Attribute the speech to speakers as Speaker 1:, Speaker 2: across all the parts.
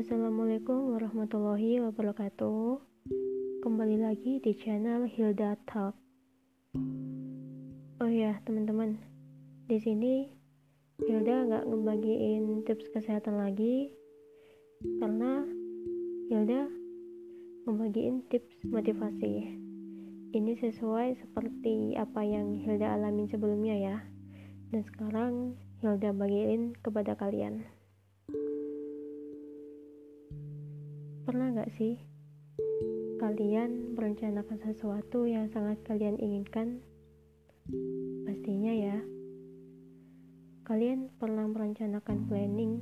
Speaker 1: Assalamualaikum warahmatullahi wabarakatuh. Kembali lagi di channel Hilda Talk. Oh ya, teman-teman. Di sini Hilda nggak ngebagiin tips kesehatan lagi karena Hilda ngebagiin tips motivasi. Ini sesuai seperti apa yang Hilda alamin sebelumnya ya. Dan sekarang Hilda bagiin kepada kalian. Pernah gak sih kalian merencanakan sesuatu yang sangat kalian inginkan? Pastinya ya. Kalian pernah merencanakan planning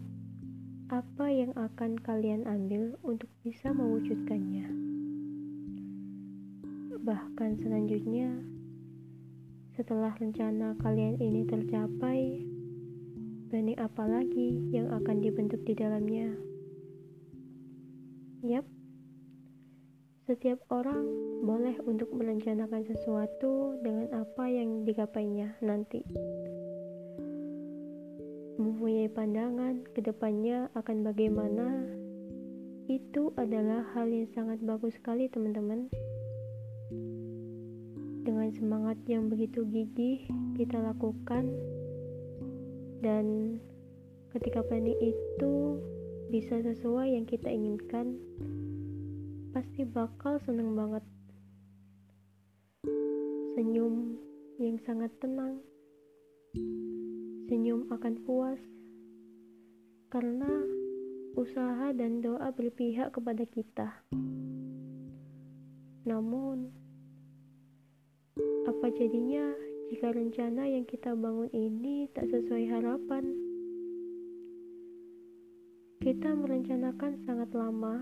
Speaker 1: apa yang akan kalian ambil untuk bisa mewujudkannya. Bahkan selanjutnya, setelah rencana kalian ini tercapai, planning apa lagi yang akan dibentuk di dalamnya? Yap, setiap orang boleh untuk merencanakan sesuatu dengan apa yang digapainya nanti. Mempunyai pandangan ke depannya akan bagaimana, itu adalah hal yang sangat bagus sekali teman-teman. Dengan semangat yang begitu gigih kita lakukan dan ketika planning itu bisa sesuai yang kita inginkan, pasti bakal seneng banget. Senyum yang sangat tenang, senyum akan puas, karena usaha dan doa berpihak kepada kita. Namun, apa jadinya jika rencana yang kita bangun ini tak sesuai harapan? Kita merencanakan sangat lama.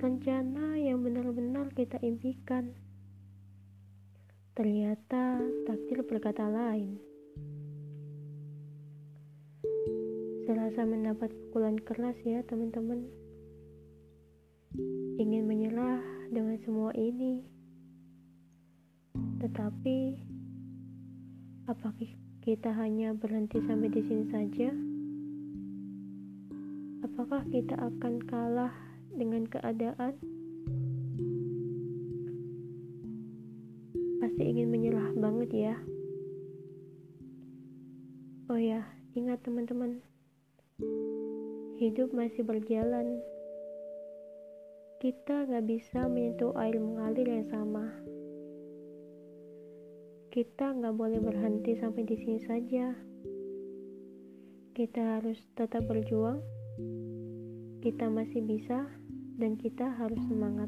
Speaker 1: Rencana yang benar-benar kita impikan. Ternyata takdir berkata lain. Serasa mendapat pukulan keras ya teman-teman. Ingin menyerah dengan semua ini. Tetapi apakah kita hanya berhenti sampai di sini saja? Apakah kita akan kalah dengan keadaan? Pasti ingin menyerah banget ya. Oh ya, ingat teman-teman, hidup masih berjalan. Kita gak bisa menyentuh air mengalir yang sama. Kita gak boleh berhenti sampai di sini saja. Kita harus tetap berjuang kita masih bisa dan kita harus semangat.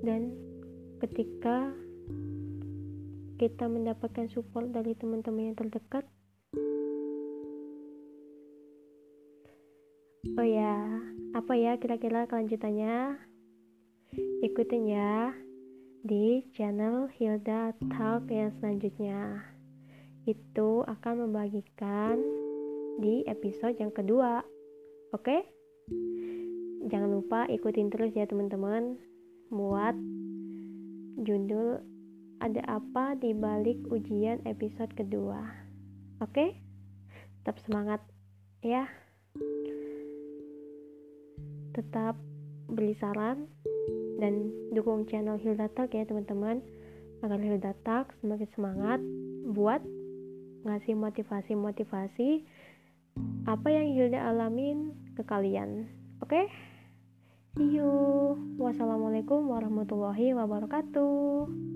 Speaker 1: Dan ketika kita mendapatkan support dari teman-teman yang terdekat, oh ya, apa ya kira-kira kelanjutannya? Ikutin ya di channel Hilda Talk yang selanjutnya itu akan membagikan di episode yang kedua. Oke? Jangan lupa ikutin terus ya teman-teman. Muat judul ada apa di balik ujian episode kedua. Oke? Tetap semangat ya. Tetap beli saran dan dukung channel Hilda Talk ya teman-teman agar Hilda Talk semakin semangat buat ngasih motivasi-motivasi apa yang Hilda alamin ke kalian. Oke? Okay? See you. Wassalamualaikum warahmatullahi wabarakatuh.